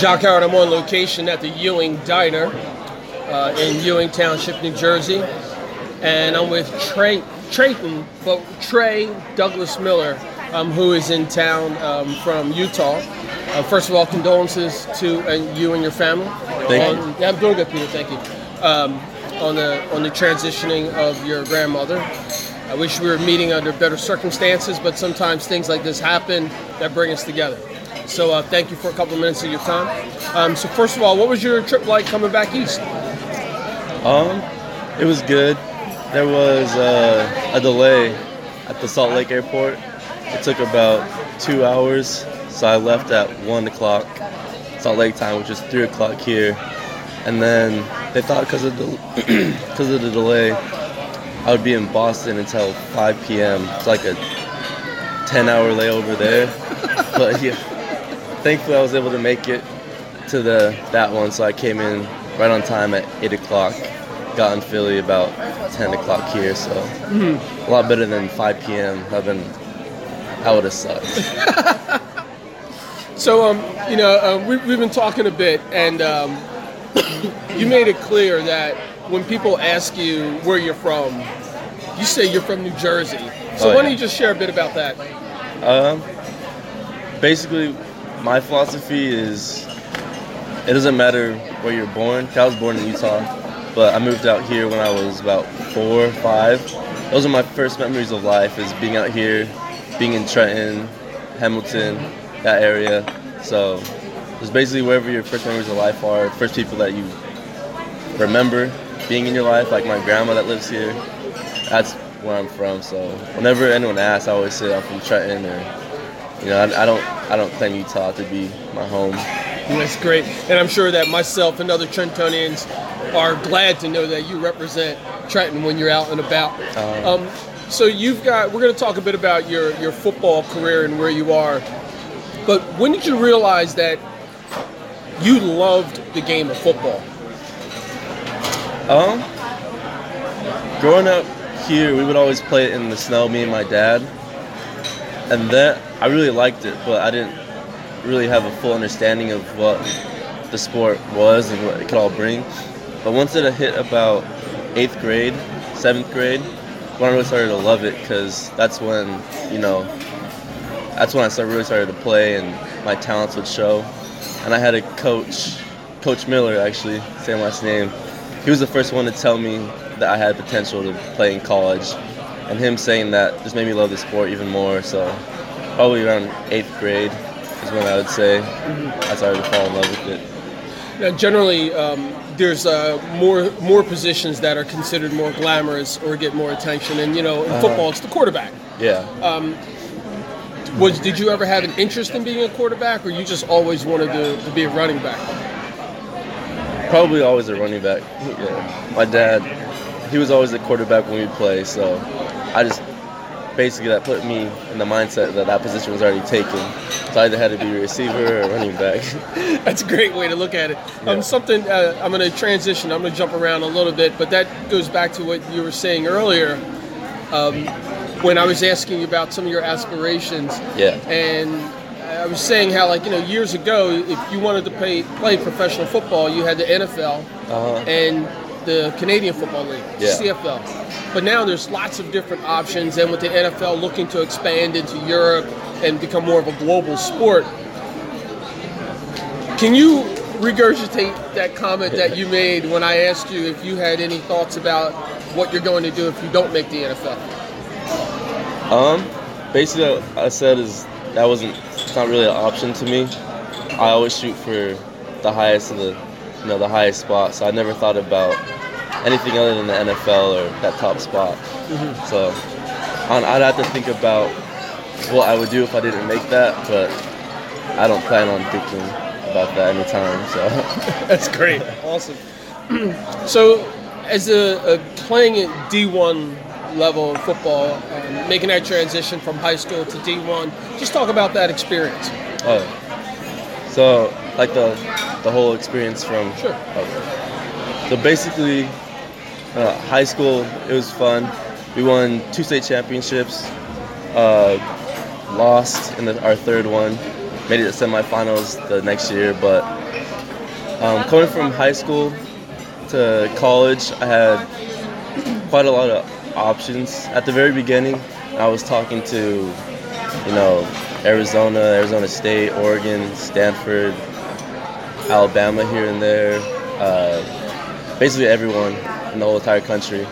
Jacques Howard, I'm on location at the Ewing Diner uh, in Ewing Township, New Jersey. And I'm with Tre, Trayton, but Tre Douglas Miller, um, who is in town um, from Utah. Uh, first of all, condolences to uh, you and your family. Thank on, Yeah, I'm doing good, Peter. Thank you. Um, on the on the transitioning of your grandmother. I wish we were meeting under better circumstances, but sometimes things like this happen that bring us together. So uh, thank you for a couple of minutes of your time. Um, so first of all, what was your trip like coming back east? Um, it was good. There was uh, a delay at the Salt Lake airport. It took about two hours, so I left at one o'clock Salt Lake time, which is three o'clock here. And then they thought because of the because of the delay, I would be in Boston until 5 p.m. It's like a 10-hour layover there. but yeah, thankfully I was able to make it to the that one, so I came in right on time at 8 o'clock. Got in Philly about 10 o'clock here, so a lot better than 5 p.m. I've been, that would have sucked. So, um, you know, uh, we, we've been talking a bit, and um, you made it clear that when people ask you where you're from, you say you're from New Jersey. So, Oh, why don't you just share a bit about that? Um, basically, my philosophy is it doesn't matter where you're born. I was born in Utah, but I moved out here when I was about four or five. Those are my first memories of life: is being out here, being in Trenton, Hamilton, that area. So it's basically wherever your first memories of life are, first people that you remember being in your life, like my grandma that lives here. That's where I'm from. So whenever anyone asks, I always say I'm from Trenton, or you know, I, I don't I don't claim Utah to be my home. That's great. And I'm sure that myself and other Trentonians are glad to know that you represent Trenton when you're out and about. Uh, Um, so you've got, we're going to talk a bit about your, your football career and where you are. But when did you realize that you loved the game of football? Um, growing up here, we would always play it in the snow, me and my dad, and that I really liked it, but I didn't really have a full understanding of what the sport was and what it could all bring. But once it hit about eighth grade, seventh grade, when I really started to love it, because that's when you know, that's when I started, really started to play and my talents would show. And I had a coach, Coach Miller, actually, same last name. He was the first one to tell me that I had potential to play in college, and him saying that just made me love the sport even more. So probably around eighth grade is when I would say I started to fall in love with it. Now, generally, um, there's uh, more more positions that are considered more glamorous or get more attention, and you know, in football, it's the quarterback. Yeah. Was did you ever have an interest in being a quarterback, or you just always wanted to, to be a running back? Probably always a running back. Yeah. My dad, he was always a quarterback when we play, so I just basically that put me in the mindset that that position was already taken. So I either had to be a receiver or running back. That's a great way to look at it. Yeah. Um, something uh, I'm going to transition. I'm going to jump around a little bit, but that goes back to what you were saying earlier. Um, when I was asking you about some of your aspirations, yeah. and I was saying how, like you know, years ago, if you wanted to play play professional football, you had the NFL Uh-huh. and the Canadian Football League, Yeah. CFL. But now there's lots of different options, and with the NFL looking to expand into Europe and become more of a global sport, can you regurgitate that comment that you made when I asked you if you had any thoughts about what you're going to do if you don't make the NFL? Um, basically, what I said is that wasn't. It's not really an option to me. I always shoot for the highest of the, you know, the highest spot. So I never thought about anything other than the NFL or that top spot. So I'd I'd have to think about what I would do if I didn't make that, but I don't plan on thinking about that anytime. So That's great. awesome. so, as a, a playing at D1 level of football, um, making that transition from high school to D1, just talk about that experience. Oh. So, like the the whole experience from. Sure. Okay. So basically, uh, high school it was fun. We won two state championships. Uh, lost in the, our third one, made it to semifinals the next year. But um, coming from high school to college, I had quite a lot of options. At the very beginning, I was talking to, you know, Arizona, Arizona State, Oregon, Stanford, Alabama here and there, uh, basically everyone in the whole entire country.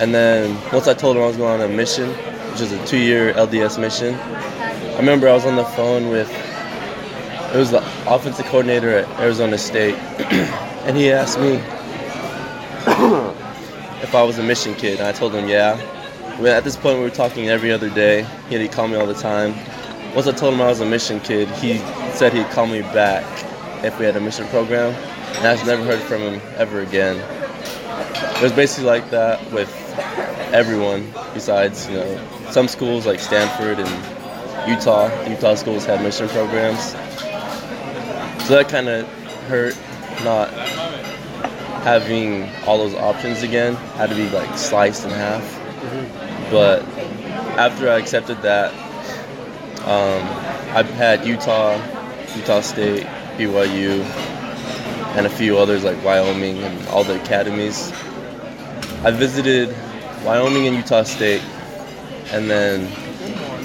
And then once I told them I was going on a mission, which is a two-year LDS mission, I remember I was on the phone with it was the offensive coordinator at Arizona State, and he asked me if I was a mission kid, and I told him yeah. At this point, we were talking every other day. He'd call me all the time. Once I told him I was a mission kid, he said he'd call me back if we had a mission program, and I've never heard from him ever again. It was basically like that with everyone besides, you know, some schools like Stanford and Utah. Utah schools had mission programs. So that kind of hurt not having all those options again. Had to be like sliced in half. But after I accepted that, um, I've had Utah, Utah State, BYU, and a few others like Wyoming and all the academies. I visited Wyoming and Utah State, and then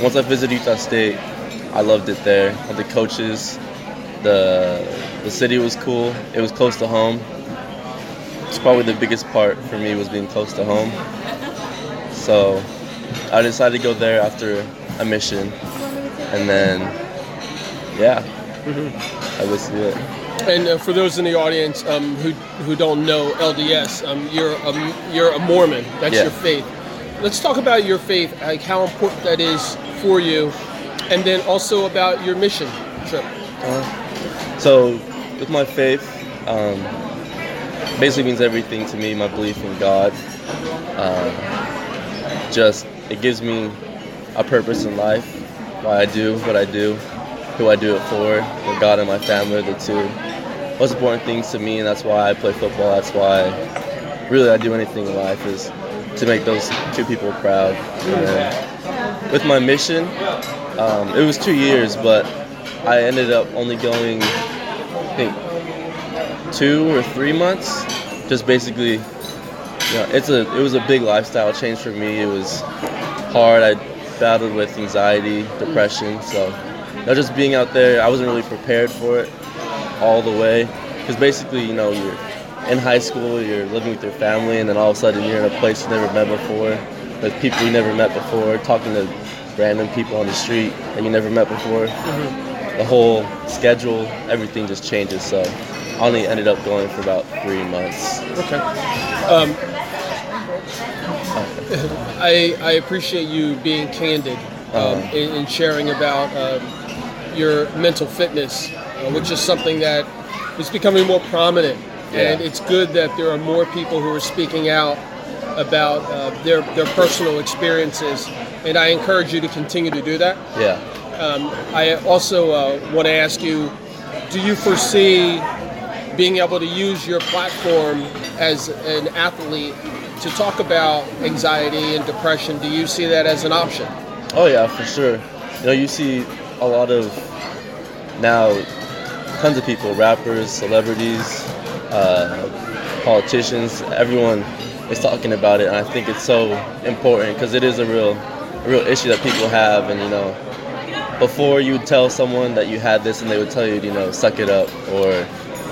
once I visited Utah State, I loved it there. The coaches, the the city was cool. It was close to home. It's probably the biggest part for me was being close to home. So I decided to go there after a mission, and then yeah, mm-hmm. I was it. And uh, for those in the audience um, who who don't know LDS, um, you're a, you're a Mormon. That's yeah. your faith. Let's talk about your faith, like how important that is for you, and then also about your mission trip. Uh, so, with my faith, um, basically means everything to me. My belief in God, uh, just it gives me a purpose in life, why I do what I do, who I do it for. God and my family, the two most important things to me, and that's why I play football. That's why really I do anything in life is to make those two people proud. And with my mission, um, it was two years, but I ended up only going, I think, two or three months. Just basically, you know, it's a it was a big lifestyle change for me. It was hard. I battled with anxiety, depression, so you know, just being out there, I wasn't really prepared for it all the way. Because basically, you know, you're in high school, you're living with your family, and then all of a sudden you're in a place you've never met before, with people you never met before, talking to random people on the street that you never met before. Mm-hmm. The whole schedule, everything just changes. So I only ended up going for about three months. Okay. Um, I, I appreciate you being candid um, uh in, in, sharing about um, your mental fitness uh, which is something that is becoming more prominent. Yeah. And it's good that there are more people who are speaking out about uh, their their personal experiences, and I encourage you to continue to do that. Yeah. Um, I also uh, want to ask you: Do you foresee being able to use your platform as an athlete to talk about anxiety and depression? Do you see that as an option? Oh yeah, for sure. You know, you see a lot of now tons of people, rappers, celebrities, uh, politicians, everyone is talking about it, and I think it's so important because it is a real, a real issue that people have, and you know, before you tell someone that you had this, and they would tell you, you know, suck it up or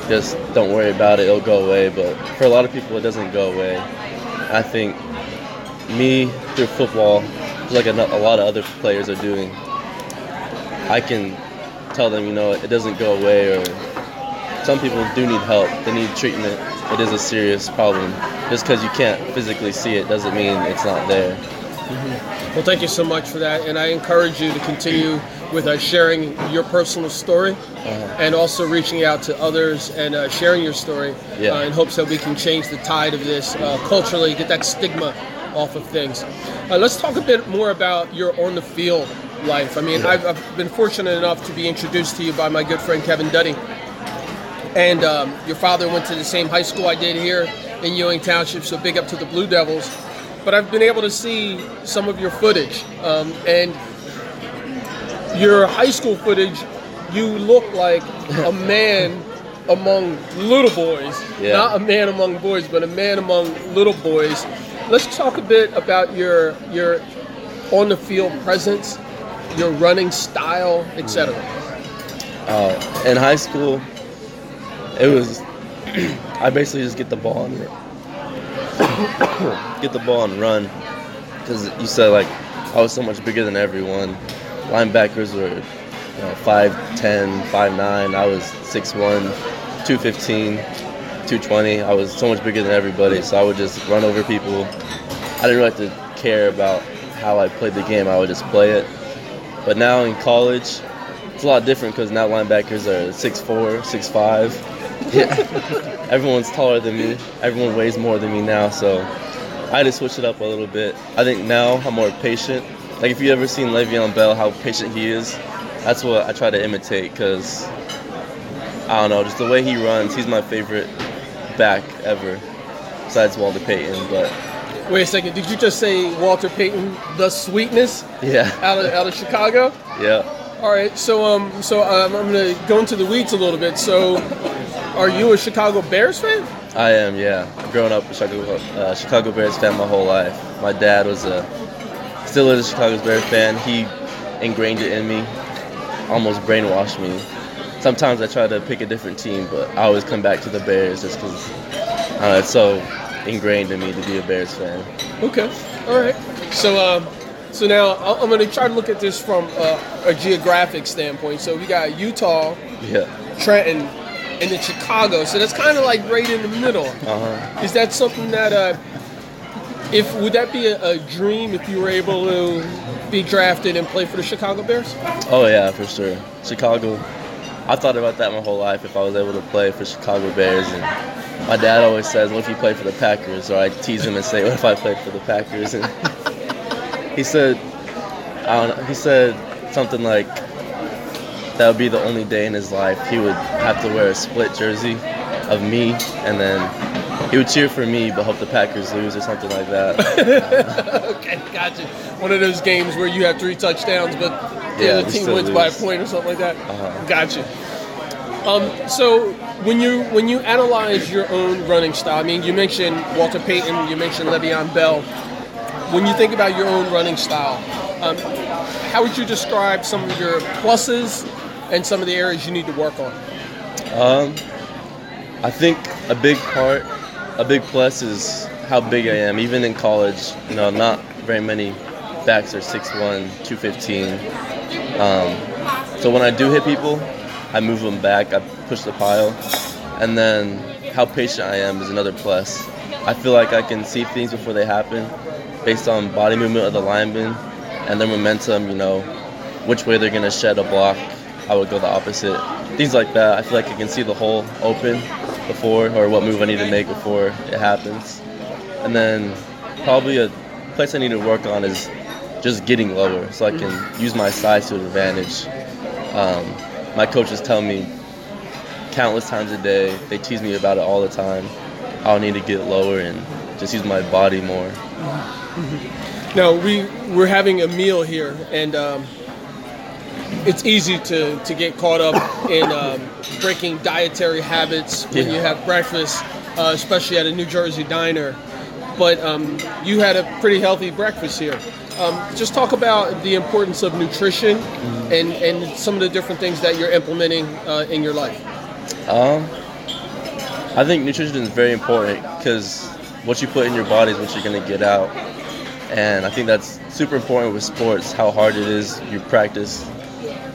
just don't worry about it, it'll go away. But for a lot of people, it doesn't go away. I think me through football, like a, a lot of other players are doing, I can tell them, you know, it doesn't go away, or some people do need help. They need treatment. It is a serious problem. Just because you can't physically see it doesn't mean it's not there. Mm-hmm. Well, thank you so much for that, and I encourage you to continue with uh, sharing your personal story uh-huh. and also reaching out to others and uh, sharing your story yeah. uh, in hopes that we can change the tide of this uh, culturally, get that stigma off of things. Uh, let's talk a bit more about your on the field life. I mean, yeah. I've, I've, been fortunate enough to be introduced to you by my good friend Kevin Duddy. And um, your father went to the same high school I did here in Ewing Township, so big up to the Blue Devils. But I've been able to see some of your footage. Um, and your high school footage you look like a man among little boys. Yeah. Not a man among boys, but a man among little boys. Let's talk a bit about your your on the field presence, your running style, etc. Uh, in high school, it was I basically just get the ball and get the ball and run because you said like I was so much bigger than everyone. Linebackers were you know, 5'10", 5'9". I was 6'1", 215, 220. I was so much bigger than everybody, so I would just run over people. I didn't really have to care about how I played the game. I would just play it. But now in college, it's a lot different because now linebackers are 6'4", 6'5". Yeah. Everyone's taller than me. Everyone weighs more than me now, so I had to switch it up a little bit. I think now I'm more patient. Like if you ever seen Le'Veon Bell, how patient he is, that's what I try to imitate because I don't know, just the way he runs. He's my favorite back ever, besides Walter Payton. But Wait a second. Did you just say Walter Payton, the sweetness, yeah, out of out of Chicago? yeah. All right. So um, so um, I'm gonna go into the weeds a little bit. So, are you a Chicago Bears fan? I am, yeah. Growing up a Chicago, uh, Chicago Bears fan my whole life. My dad was a, still is a Chicago Bears fan. He ingrained it in me, almost brainwashed me. Sometimes I try to pick a different team, but I always come back to the Bears just because uh, it's so ingrained in me to be a Bears fan. Okay. All right. So um, so now I'm gonna try to look at this from uh, a geographic standpoint. So we got Utah, Yeah. Trenton, and then Chicago. So that's kind of like right in the middle. Uh huh. Is that something that uh, if would that be a, a dream if you were able to be drafted and play for the Chicago Bears? Oh yeah, for sure. Chicago. I thought about that my whole life if I was able to play for Chicago Bears. And my dad always says, "What if you play for the Packers?" Or I tease him and say, "What if I played for the Packers?" And he said, I don't know, he said something like that would be the only day in his life he would have to wear a split jersey of me, and then he would cheer for me but hope the Packers lose or something like that. okay, gotcha. One of those games where you have three touchdowns, but Yeah, we team wins by a point or something like that. Uh-huh. Gotcha. Um, so when you when you analyze your own running style, I mean, you mentioned Walter Payton, you mentioned Le'Veon Bell. When you think about your own running style, um, how would you describe some of your pluses and some of the areas you need to work on? Um, I think a big part, a big plus is how big I am. Even in college, you know, not very many backs are 6'1", 215. Um, so when I do hit people, I move them back, I push the pile. And then how patient I am is another plus. I feel like I can see things before they happen based on body movement of the lineman and their momentum, you know, which way they're going to shed a block. I would go the opposite. Things like that. I feel like I can see the hole open before or what move I need to make before it happens. And then probably a place I need to work on is just getting lower so I can use my size to advantage. Um, my coaches tell me countless times a day, they tease me about it all the time. I'll need to get lower and just use my body more. Now we we're having a meal here, and um, it's easy to, to get caught up in um, breaking dietary habits when Yeah. you have breakfast, uh, especially at a New Jersey diner. But um, you had a pretty healthy breakfast here. Um, just talk about the importance of nutrition and, and some of the different things that you're implementing uh, in your life. Um, I think nutrition is very important because what you put in your body is what you're going to get out. And I think that's super important with sports, how hard it is. You practice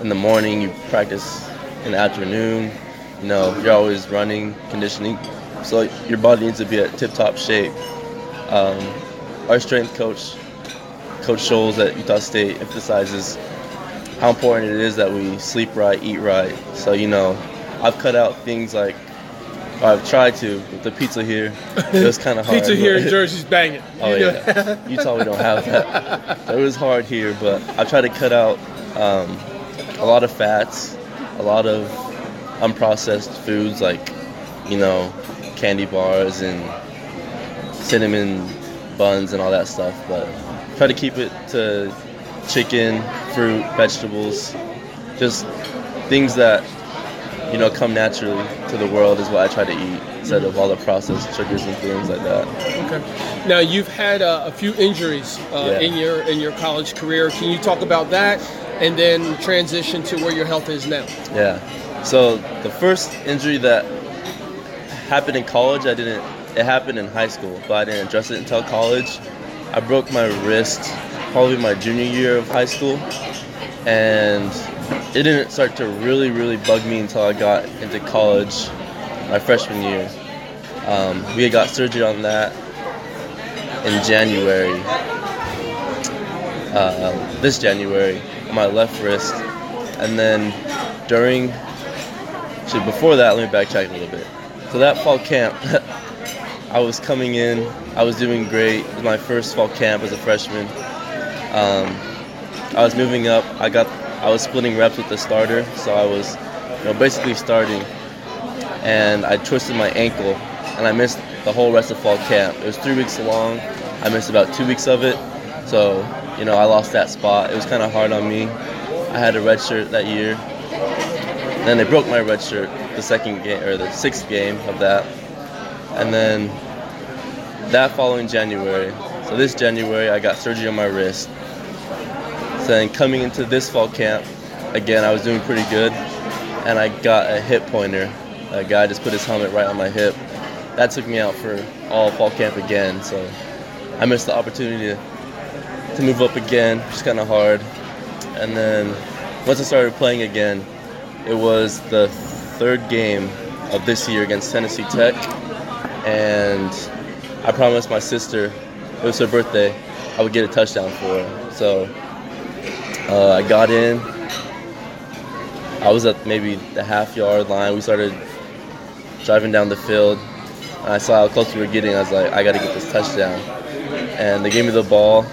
in the morning, you practice in the afternoon. You know, you're always running, conditioning. So your body needs to be at tip-top shape. Um, our strength coach, Coach Scholes at Utah State, emphasizes how important it is that we sleep right, eat right. So, you know, I've cut out things like, I've tried to, with the pizza here. It was kind of hard. Pizza here in Jersey's banging. Oh yeah, Utah we don't have that. So it was hard here, but I try to cut out um, a lot of fats, a lot of unprocessed foods like, you know, candy bars and cinnamon buns and all that stuff. But try to keep it to chicken, fruit, vegetables, just things that you know come naturally to the world is what I try to eat instead of all the processed sugars and things like that. Okay. Now you've had uh, a few injuries uh, Yeah. in your in your college career. Can you talk about that, and then transition to where your health is now? Yeah. So the first injury that happened in college, I didn't. It happened in high school, but I didn't address it until college. I broke my wrist probably my junior year of high school, and it didn't start to really, really bug me until I got into college, my freshman year. Um, we had got surgery on that in January, uh, this January, on my left wrist, and then during Actually, before that, let me backtrack a little bit. So that fall camp, I was coming in. I was doing great. It was my first fall camp as a freshman. Um, I was moving up. I got. I was splitting reps with the starter, so I was, you know, basically starting. And I twisted my ankle, and I missed the whole rest of fall camp. It was three weeks long. I missed about two weeks of it. So, you know, I lost that spot. It was kind of hard on me. I had a red shirt that year, then they broke my red shirt the second game or the sixth game of that, and then that following January. So this January, I got surgery on my wrist. So then coming into this fall camp, again I was doing pretty good, and I got a hip pointer. A guy just put his helmet right on my hip. That took me out for all fall camp again. So I missed the opportunity to, move up again, which is kind of hard. And then once I started playing again, it was the third game of this year against Tennessee Tech, and I promised my sister it was her birthday I would get a touchdown for her. So uh, I got in. I was at maybe the half yard line. We started driving down the field. I saw how close we were getting. I was like, I got to get this touchdown. And they gave me the ball.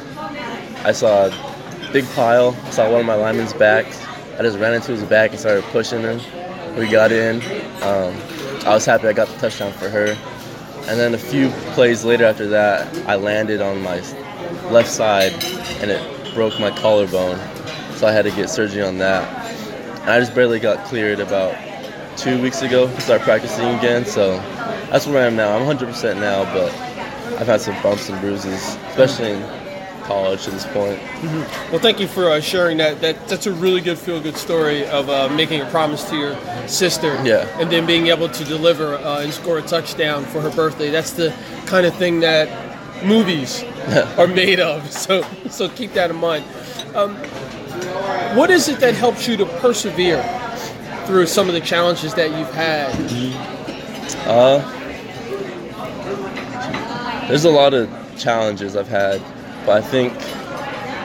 I saw a big pile. I saw one of my linemen's backs. I just ran into his back and started pushing him. We got in. Um, I was happy I got the touchdown for her. And then a few plays later after that, I landed on my left side and it broke my collarbone. So I had to get surgery on that. And I just barely got cleared about two weeks ago to start practicing again. So that's where I am now. I'm 100% now, but I've had some bumps and bruises, especially in college to this point. Well, thank you for uh, sharing that. That that's a really good feel-good story of uh, making a promise to your sister, Yeah. and then being able to deliver uh, and score a touchdown for her birthday. That's the kind of thing that movies are made of. So so keep that in mind. Um, what is it that helps you to persevere through some of the challenges that you've had? Uh, there's a lot of challenges I've had, but I think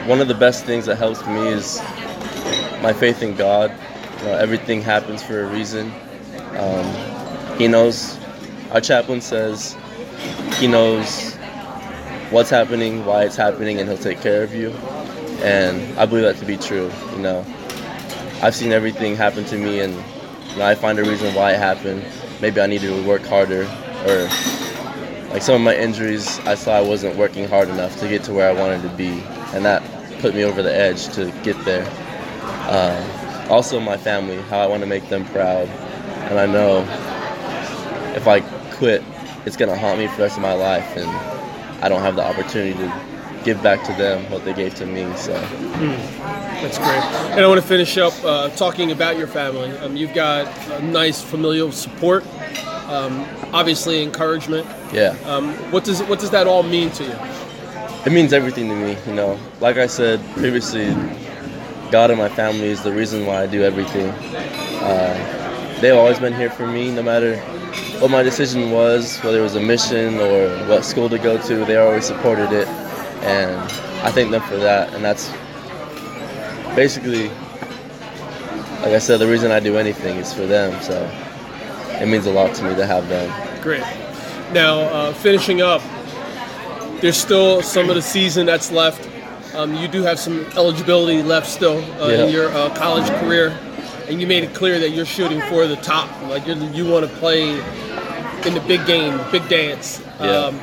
one of the best things that helps me is my faith in God. You know, everything happens for a reason. Um, he knows. Our chaplain says he knows what's happening, why it's happening, and he'll take care of you. And I believe that to be true. You know, I've seen everything happen to me, and you know, I find a reason why it happened. Maybe I need to work harder, or like some of my injuries, I saw I wasn't working hard enough to get to where I wanted to be, and that put me over the edge to get there. Uh, also, my family, how I want to make them proud, and I know if I quit, it's gonna haunt me for the rest of my life, and I don't have the opportunity to give back to them what they gave to me. So. That's great. And I want to finish up uh, talking about your family. Um, you've got a nice familial support, um, obviously encouragement. Yeah. Um, what does what does that all mean to you? It means everything to me, you know. Like I said previously, God and my family is the reason why I do everything. Uh, they've always been here for me, no matter what my decision was, whether it was a mission or what school to go to. They always supported it, and I thank them for that. And that's basically, like I said, the reason I do anything is for them. So it means a lot to me to have them. Great. Now, uh, finishing up, there's still some of the season that's left. Um, you do have some eligibility left still uh, Yeah. in your uh, college career, and you made it clear that you're shooting for the top. Like you're, you want to play in the big game, big dance. Yeah. Um,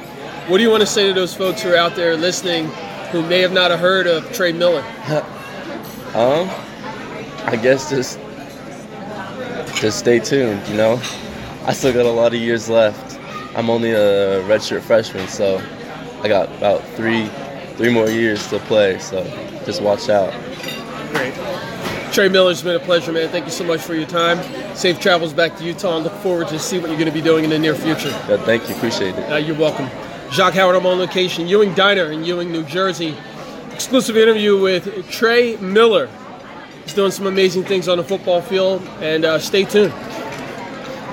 what do you want to say to those folks who are out there listening who may have not have heard of Tre Miller? Um, I guess just just stay tuned. You know, I still got a lot of years left. I'm only a redshirt freshman, so I got about three three more years to play. So just watch out. Great. Tre Miller, it's been a pleasure, man. Thank you so much for your time. Safe travels back to Utah and look forward to see what you're going to be doing in the near future. Yeah, thank you. Appreciate it. Uh, you're welcome. Jacques Howard, I'm on location, Ewing Diner in Ewing, New Jersey. Exclusive interview with Tre Miller. He's doing some amazing things on the football field, and uh, stay tuned.